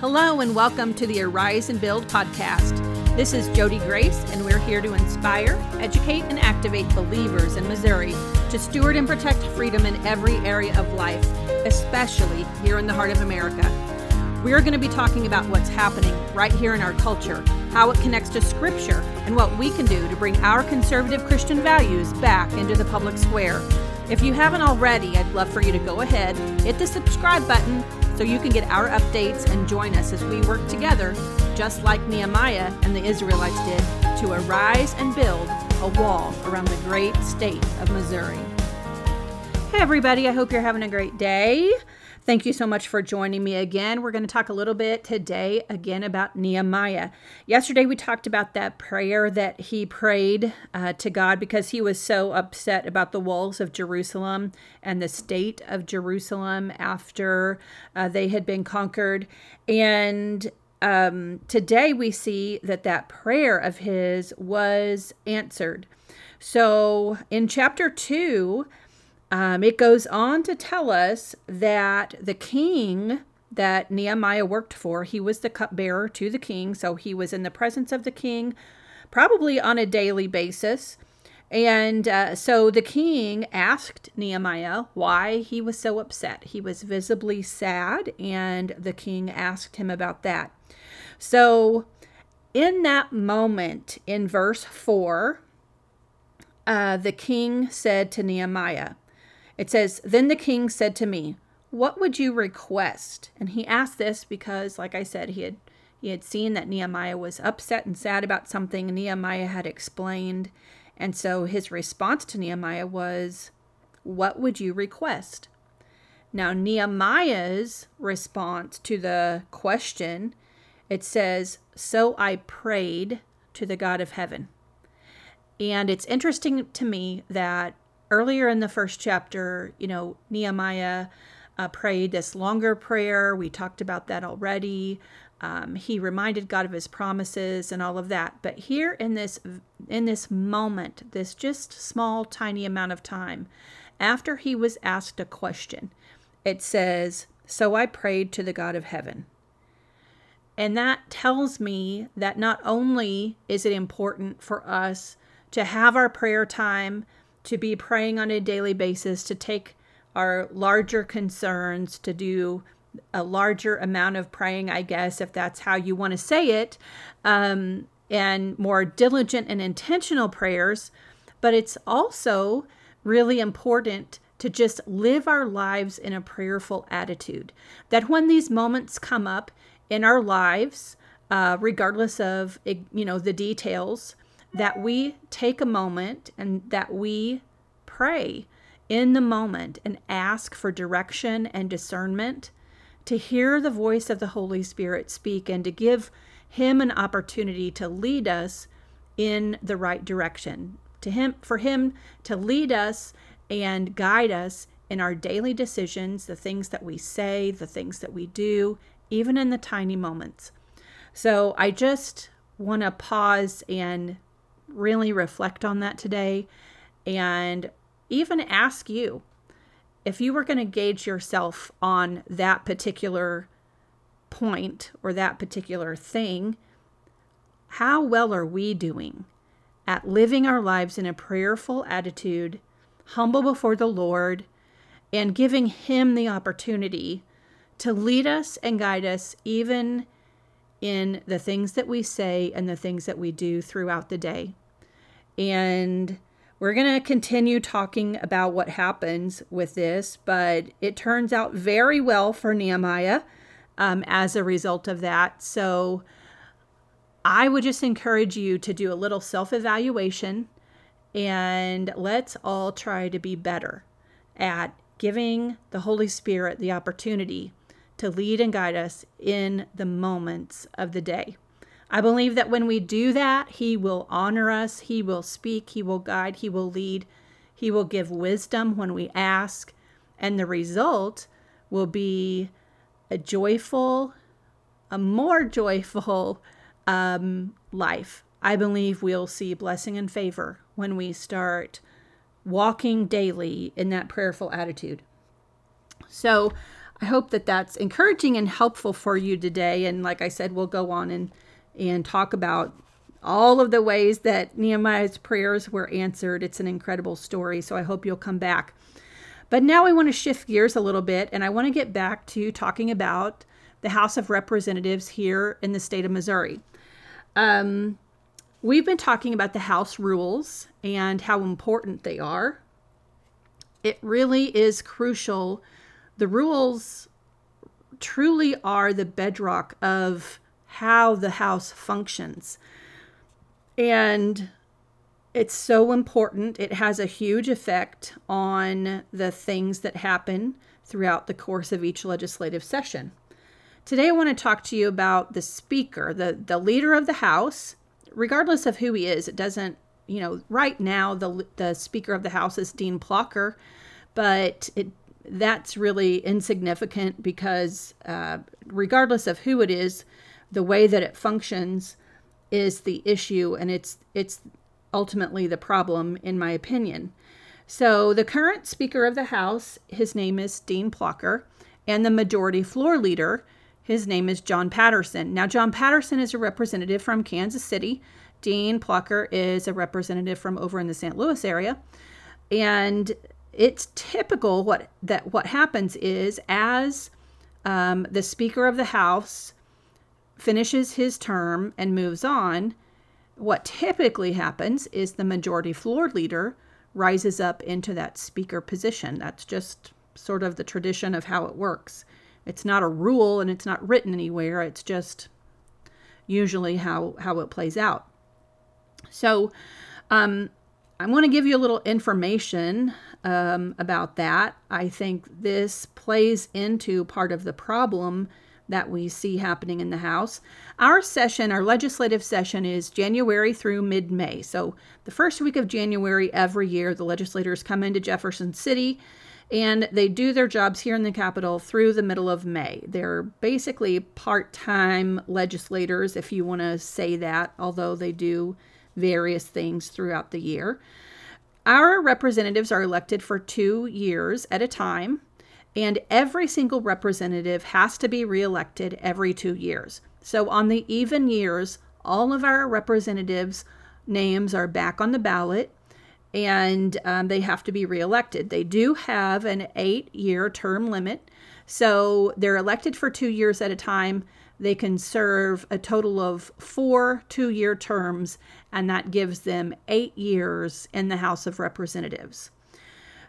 Hello, and welcome to the Arise and Build podcast. This is Jodi Grace, and we're here to inspire, educate, and activate believers in Missouri to steward and protect freedom in every area of life, especially here in the heart of America. We are going to be talking about what's happening right here in our culture, how it connects to Scripture, and what we can do to bring our conservative Christian values back into the public square. If you haven't already, I'd love for you to go ahead, hit the subscribe button so you can get our updates and join us as we work together, just like Nehemiah and the Israelites did, to arise and build a wall around the great state of Missouri. Hey, everybody, I hope you're having a great day. Thank you so much for joining me again. We're going to talk a little bit today again about Nehemiah. Yesterday, we talked about that prayer that he prayed uh, to God because he was so upset about the walls of Jerusalem and the state of Jerusalem after uh, they had been conquered. And um, today, we see that that prayer of his was answered. So in chapter 2, um, it goes on to tell us that the king that Nehemiah worked for, he was the cupbearer to the king. So he was in the presence of the king, probably on a daily basis. And uh, so the king asked Nehemiah why he was so upset. He was visibly sad, and the king asked him about that. So, in that moment, in verse 4, uh, the king said to Nehemiah, it says, Then the king said to me, What would you request? And he asked this because, like I said, he had he had seen that Nehemiah was upset and sad about something Nehemiah had explained. And so his response to Nehemiah was, What would you request? Now, Nehemiah's response to the question, it says, So I prayed to the God of heaven. And it's interesting to me that earlier in the first chapter, you know, Nehemiah uh, prayed this longer prayer. We talked about that already. Um, he reminded God of his promises and all of that. But here in this in this moment, this just small, tiny amount of time, after he was asked a question, it says, "So I prayed to the God of heaven." And that tells me that not only is it important for us to have our prayer time to be praying on a daily basis, to take our larger concerns, to do a larger amount of praying, I guess, if that's how you want to say it, um, and more diligent and intentional prayers. But it's also really important to just live our lives in a prayerful attitude. That when these moments come up in our lives, uh, regardless of you know the details, that we take a moment and that we pray in the moment and ask for direction and discernment to hear the voice of the Holy Spirit speak and to give him an opportunity to lead us in the right direction to him for him to lead us and guide us in our daily decisions the things that we say the things that we do even in the tiny moments. So i just want to pause and really reflect on that today and even ask you if you were going to gauge yourself on that particular point or that particular thing, how well are we doing at living our lives in a prayerful attitude, humble before the Lord, and giving Him the opportunity to lead us and guide us even in the things that we say and the things that we do throughout the day. And we're going to continue talking about what happens with this, but it turns out very well for Nehemiah um, as a result of that. So I would just encourage you to do a little self evaluation and let's all try to be better at giving the Holy Spirit the opportunity to lead and guide us in the moments of the day. I believe that when we do that, He will honor us, He will speak, He will guide, He will lead, He will give wisdom when we ask, and the result will be a joyful, a more joyful um, life. I believe we'll see blessing and favor when we start walking daily in that prayerful attitude. So, I hope that that's encouraging and helpful for you today. And like I said, we'll go on and, and talk about all of the ways that Nehemiah's prayers were answered. It's an incredible story. So I hope you'll come back. But now I want to shift gears a little bit and I want to get back to talking about the House of Representatives here in the state of Missouri. Um, we've been talking about the House rules and how important they are. It really is crucial. The rules truly are the bedrock of how the House functions. And it's so important. It has a huge effect on the things that happen throughout the course of each legislative session. Today, I want to talk to you about the Speaker, the, the leader of the House, regardless of who he is. It doesn't, you know, right now, the, the Speaker of the House is Dean Plocher, but it that's really insignificant because, uh, regardless of who it is, the way that it functions is the issue, and it's it's ultimately the problem, in my opinion. So, the current Speaker of the House, his name is Dean Plocher, and the Majority Floor Leader, his name is John Patterson. Now, John Patterson is a representative from Kansas City. Dean Plocher is a representative from over in the St. Louis area. And it's typical what that what happens is as um, the Speaker of the House finishes his term and moves on, what typically happens is the majority floor leader rises up into that speaker position. That's just sort of the tradition of how it works. It's not a rule and it's not written anywhere. It's just usually how, how it plays out. So, um, I want to give you a little information um, about that. I think this plays into part of the problem that we see happening in the House. Our session, our legislative session, is January through mid May. So, the first week of January every year, the legislators come into Jefferson City and they do their jobs here in the Capitol through the middle of May. They're basically part time legislators, if you want to say that, although they do various things throughout the year. Our representatives are elected for two years at a time and every single representative has to be reelected every two years. So, on the even years, all of our representatives' names are back on the ballot and um, they have to be reelected. They do have an eight year term limit. So, they're elected for two years at a time. They can serve a total of four two year terms, and that gives them eight years in the House of Representatives.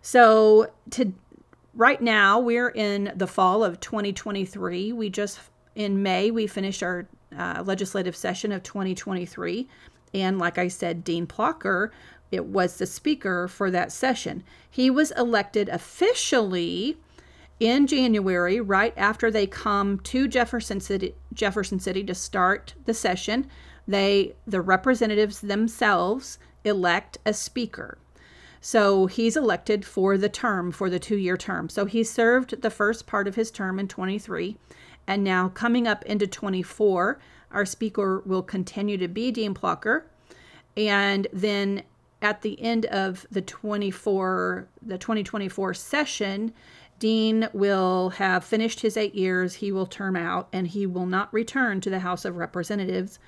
So, to right now we're in the fall of 2023. We just in May we finished our uh, legislative session of 2023, and like I said, Dean Plocher it was the speaker for that session. He was elected officially in January, right after they come to Jefferson City, Jefferson City to start the session. They, the representatives themselves, elect a speaker. So he's elected for the term, for the two year term. So he served the first part of his term in 23. And now coming up into 24, our speaker will continue to be Dean Plocher. And then at the end of the 24, the 2024 session, Dean will have finished his eight years. He will term out and he will not return to the House of Representatives.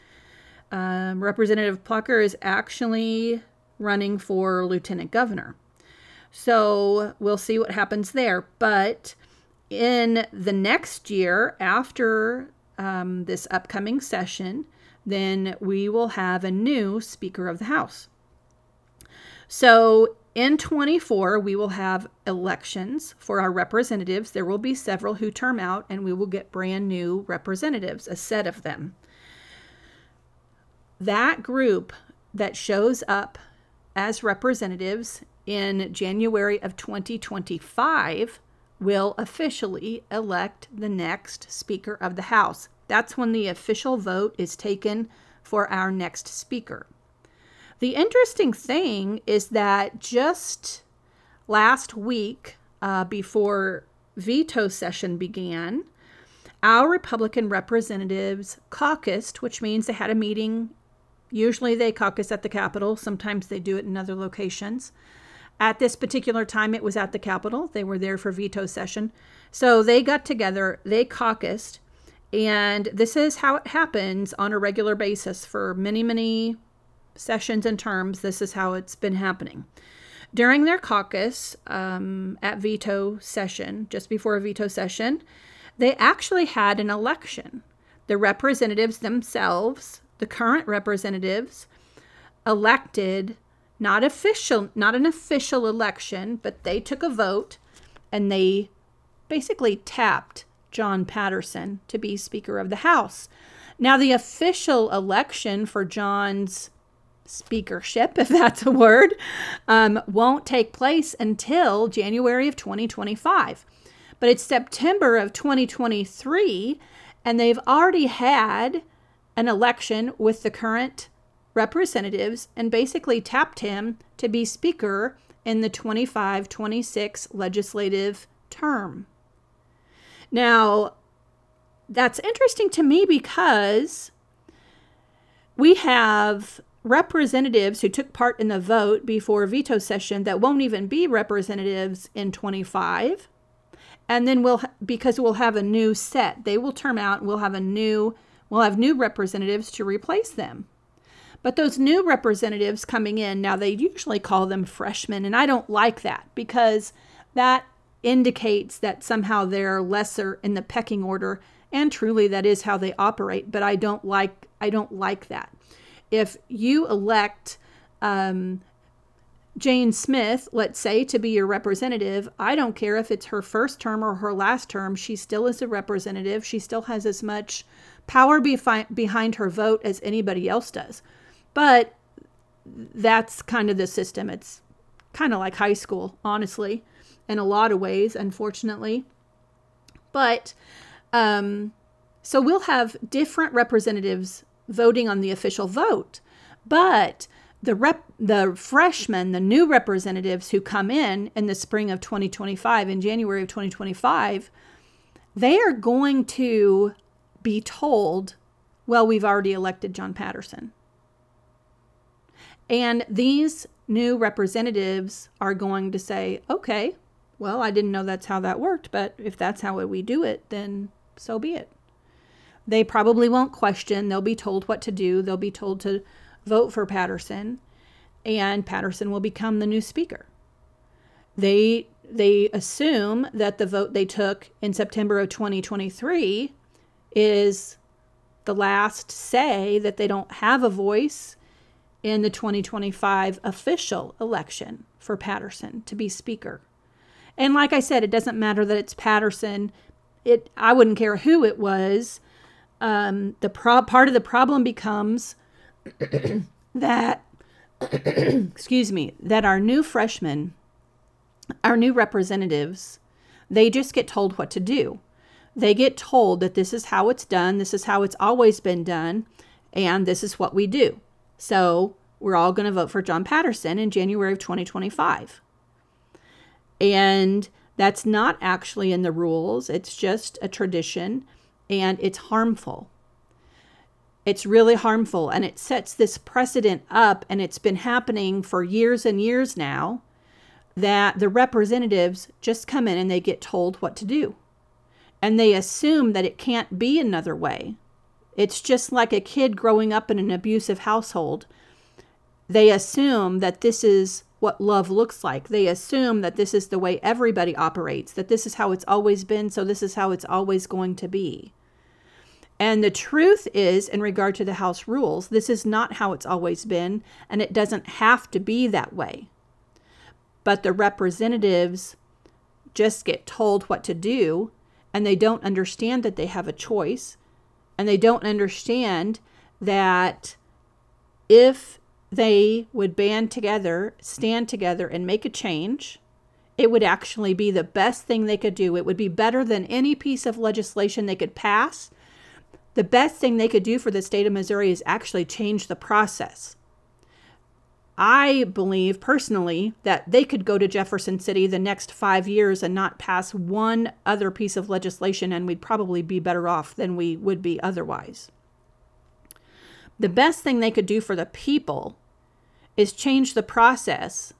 Um, Representative Plucker is actually running for lieutenant governor. So we'll see what happens there. But in the next year, after um, this upcoming session, then we will have a new Speaker of the House. So in 24, we will have elections for our representatives. There will be several who term out, and we will get brand new representatives, a set of them. That group that shows up as representatives in January of 2025 will officially elect the next Speaker of the House. That's when the official vote is taken for our next Speaker. The interesting thing is that just last week, uh, before veto session began, our Republican representatives caucused, which means they had a meeting Usually they caucus at the Capitol, sometimes they do it in other locations. At this particular time, it was at the Capitol. They were there for veto session. So they got together, they caucused, and this is how it happens on a regular basis for many, many sessions and terms. This is how it's been happening. During their caucus um, at veto session, just before a veto session, they actually had an election. The representatives themselves, the current representatives, elected not official not an official election, but they took a vote and they basically tapped John Patterson to be Speaker of the House. Now, the official election for John's speakership, if that's a word, um, won't take place until January of 2025. But it's September of 2023, and they've already had an election with the current representatives and basically tapped him to be Speaker in the 25 26 legislative term. Now, that's interesting to me because we have representatives who took part in the vote before veto session that won't even be representatives in 25 and then we'll because we'll have a new set they will term out we'll have a new we'll have new representatives to replace them but those new representatives coming in now they usually call them freshmen and i don't like that because that indicates that somehow they're lesser in the pecking order and truly that is how they operate but i don't like i don't like that if you elect um, Jane Smith, let's say, to be your representative, I don't care if it's her first term or her last term, she still is a representative. She still has as much power befi- behind her vote as anybody else does. But that's kind of the system. It's kind of like high school, honestly, in a lot of ways, unfortunately. But um, so we'll have different representatives voting on the official vote. But the rep the freshmen, the new representatives who come in in the spring of 2025 in January of 2025, they are going to be told, well, we've already elected John Patterson. And these new representatives are going to say, okay, well, I didn't know that's how that worked, but if that's how we do it, then so be it. They probably won't question. They'll be told what to do. They'll be told to vote for Patterson, and Patterson will become the new speaker. They they assume that the vote they took in September of 2023 is the last say that they don't have a voice in the 2025 official election for Patterson to be speaker. And like I said, it doesn't matter that it's Patterson. It I wouldn't care who it was um, the pro- part of the problem becomes that excuse me that our new freshmen our new representatives they just get told what to do they get told that this is how it's done this is how it's always been done and this is what we do so we're all going to vote for john patterson in january of 2025 and that's not actually in the rules it's just a tradition and it's harmful. It's really harmful and it sets this precedent up, and it's been happening for years and years now that the representatives just come in and they get told what to do. And they assume that it can't be another way. It's just like a kid growing up in an abusive household. They assume that this is what love looks like. They assume that this is the way everybody operates, that this is how it's always been, so this is how it's always going to be. And the truth is, in regard to the House rules, this is not how it's always been, and it doesn't have to be that way. But the representatives just get told what to do, and they don't understand that they have a choice, and they don't understand that if they would band together, stand together, and make a change, it would actually be the best thing they could do. It would be better than any piece of legislation they could pass the best thing they could do for the state of Missouri is actually change the process. I believe personally that they could go to Jefferson City the next five years and not pass one other piece of legislation, and we'd probably be better off than we would be otherwise. The best thing they could do for the people is change the process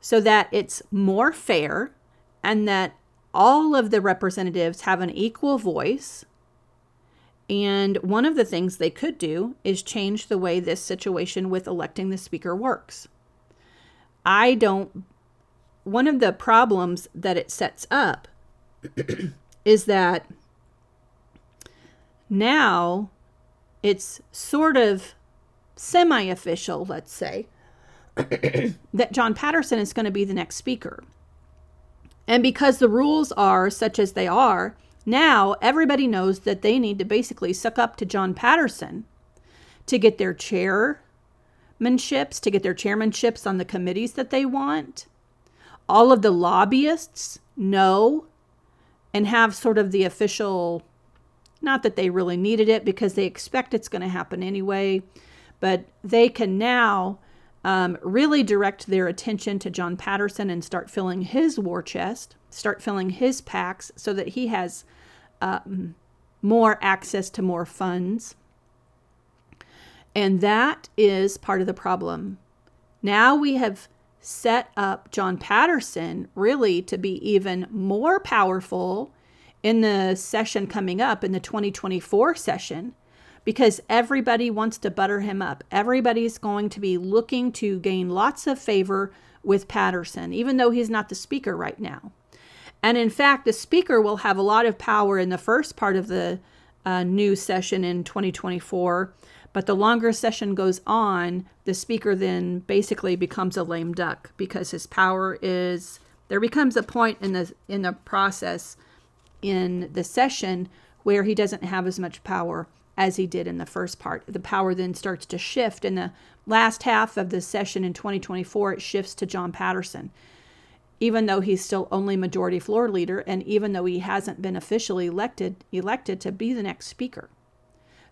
so that it's more fair and that all of the representatives have an equal voice. And one of the things they could do is change the way this situation with electing the speaker works. I don't, one of the problems that it sets up is that now it's sort of semi official, let's say, that John Patterson is going to be the next speaker. And because the rules are such as they are, now everybody knows that they need to basically suck up to John Patterson to get their chairmanships, to get their chairmanships on the committees that they want. All of the lobbyists know and have sort of the official, not that they really needed it because they expect it's going to happen anyway, but they can now um, really direct their attention to John Patterson and start filling his war chest, start filling his PACs so that he has um, more access to more funds. And that is part of the problem. Now we have set up John Patterson really to be even more powerful in the session coming up in the 2024 session because everybody wants to butter him up. Everybody's going to be looking to gain lots of favor with Patterson, even though he's not the speaker right now. And in fact, the speaker will have a lot of power in the first part of the uh, new session in 2024. But the longer session goes on, the speaker then basically becomes a lame duck because his power is there becomes a point in the in the process in the session where he doesn't have as much power as he did in the first part. The power then starts to shift. In the last half of the session in 2024, it shifts to John Patterson. Even though he's still only majority floor leader, and even though he hasn't been officially elected, elected to be the next speaker.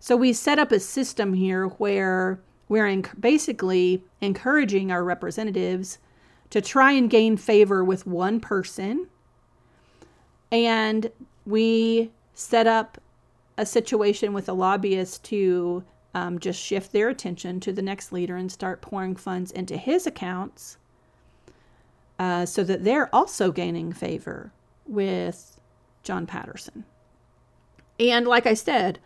So we set up a system here where we're basically encouraging our representatives to try and gain favor with one person. And we set up a situation with a lobbyist to um, just shift their attention to the next leader and start pouring funds into his accounts uh, so that they're also gaining favor with John Patterson. And like I said,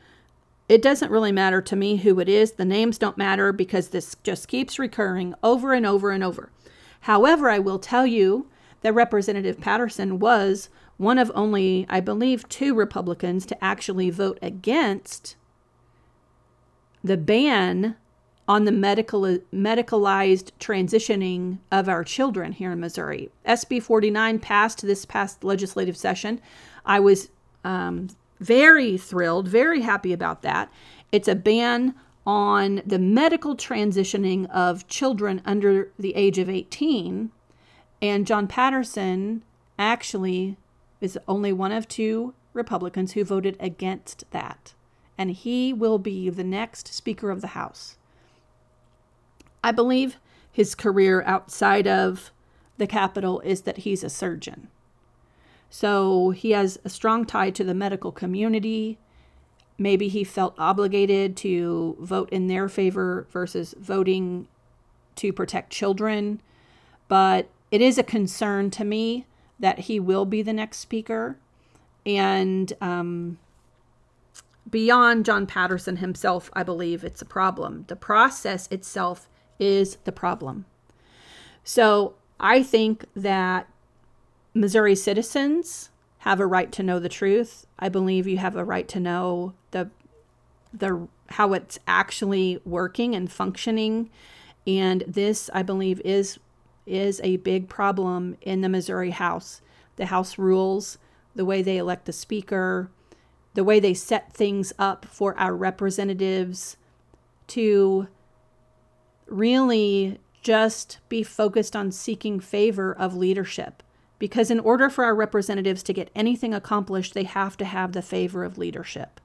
it doesn't really matter to me who it is. The names don't matter because this just keeps recurring over and over and over. However, I will tell you that Representative Patterson was one of only, I believe, two Republicans to actually vote against the ban on the medical medicalized transitioning of our children here in Missouri. SB 49 passed this past legislative session. I was um, very thrilled, very happy about that. It's a ban on the medical transitioning of children under the age of 18. And John Patterson actually is only one of two Republicans who voted against that. And he will be the next Speaker of the House. I believe his career outside of the Capitol is that he's a surgeon. So he has a strong tie to the medical community. Maybe he felt obligated to vote in their favor versus voting to protect children. But it is a concern to me that he will be the next speaker. And um, beyond John Patterson himself, I believe it's a problem. The process itself is the problem. So I think that Missouri citizens have a right to know the truth. I believe you have a right to know the the how it's actually working and functioning. And this, I believe, is is a big problem in the Missouri House. The House rules, the way they elect the Speaker, the way they set things up for our representatives to really just be focused on seeking favor of leadership. Because in order for our representatives to get anything accomplished, they have to have the favor of leadership.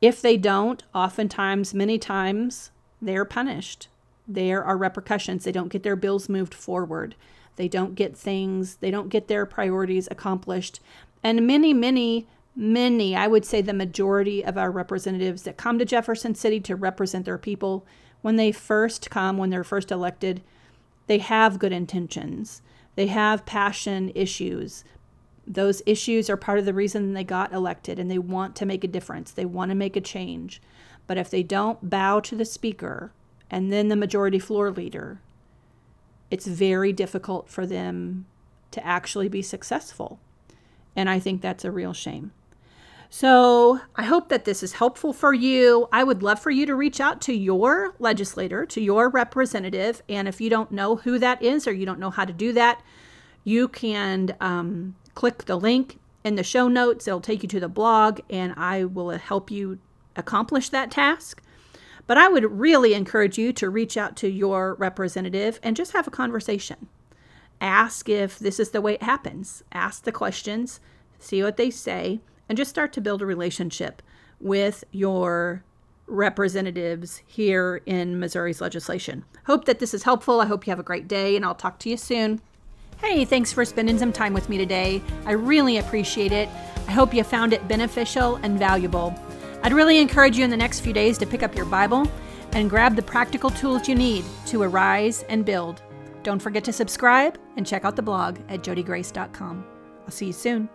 If they don't, oftentimes, many times, they're punished there are repercussions. They don't get their bills moved forward. They don't get things, they don't get their priorities accomplished. And many, many, many, I would say the majority of our representatives that come to Jefferson City to represent their people, when they first come, when they're first elected, they have good intentions, they have passion issues. Those issues are part of the reason they got elected and they want to make a difference. They want to make a change. But if they don't bow to the speaker and then the majority floor leader, it's very difficult for them to actually be successful. And I think that's a real shame. So I hope that this is helpful for you. I would love for you to reach out to your legislator, to your representative. And if you don't know who that is or you don't know how to do that, you can um, click the link in the show notes. It'll take you to the blog, and I will help you accomplish that task. But I would really encourage you to reach out to your representative and just have a conversation. Ask if this is the way it happens. Ask the questions, see what they say and just start to build a relationship with your representatives here in Missouri's legislation. Hope that this is helpful. I hope you have a great day, and I'll talk to you soon. Hey, thanks for spending some time with me today. I really appreciate it. I hope you found it beneficial and valuable. I'd really encourage you in the next few days to pick up your Bible and grab the practical tools you need to arise and build. Don't forget to subscribe and check out the blog at jodigrace.com. I'll see you soon.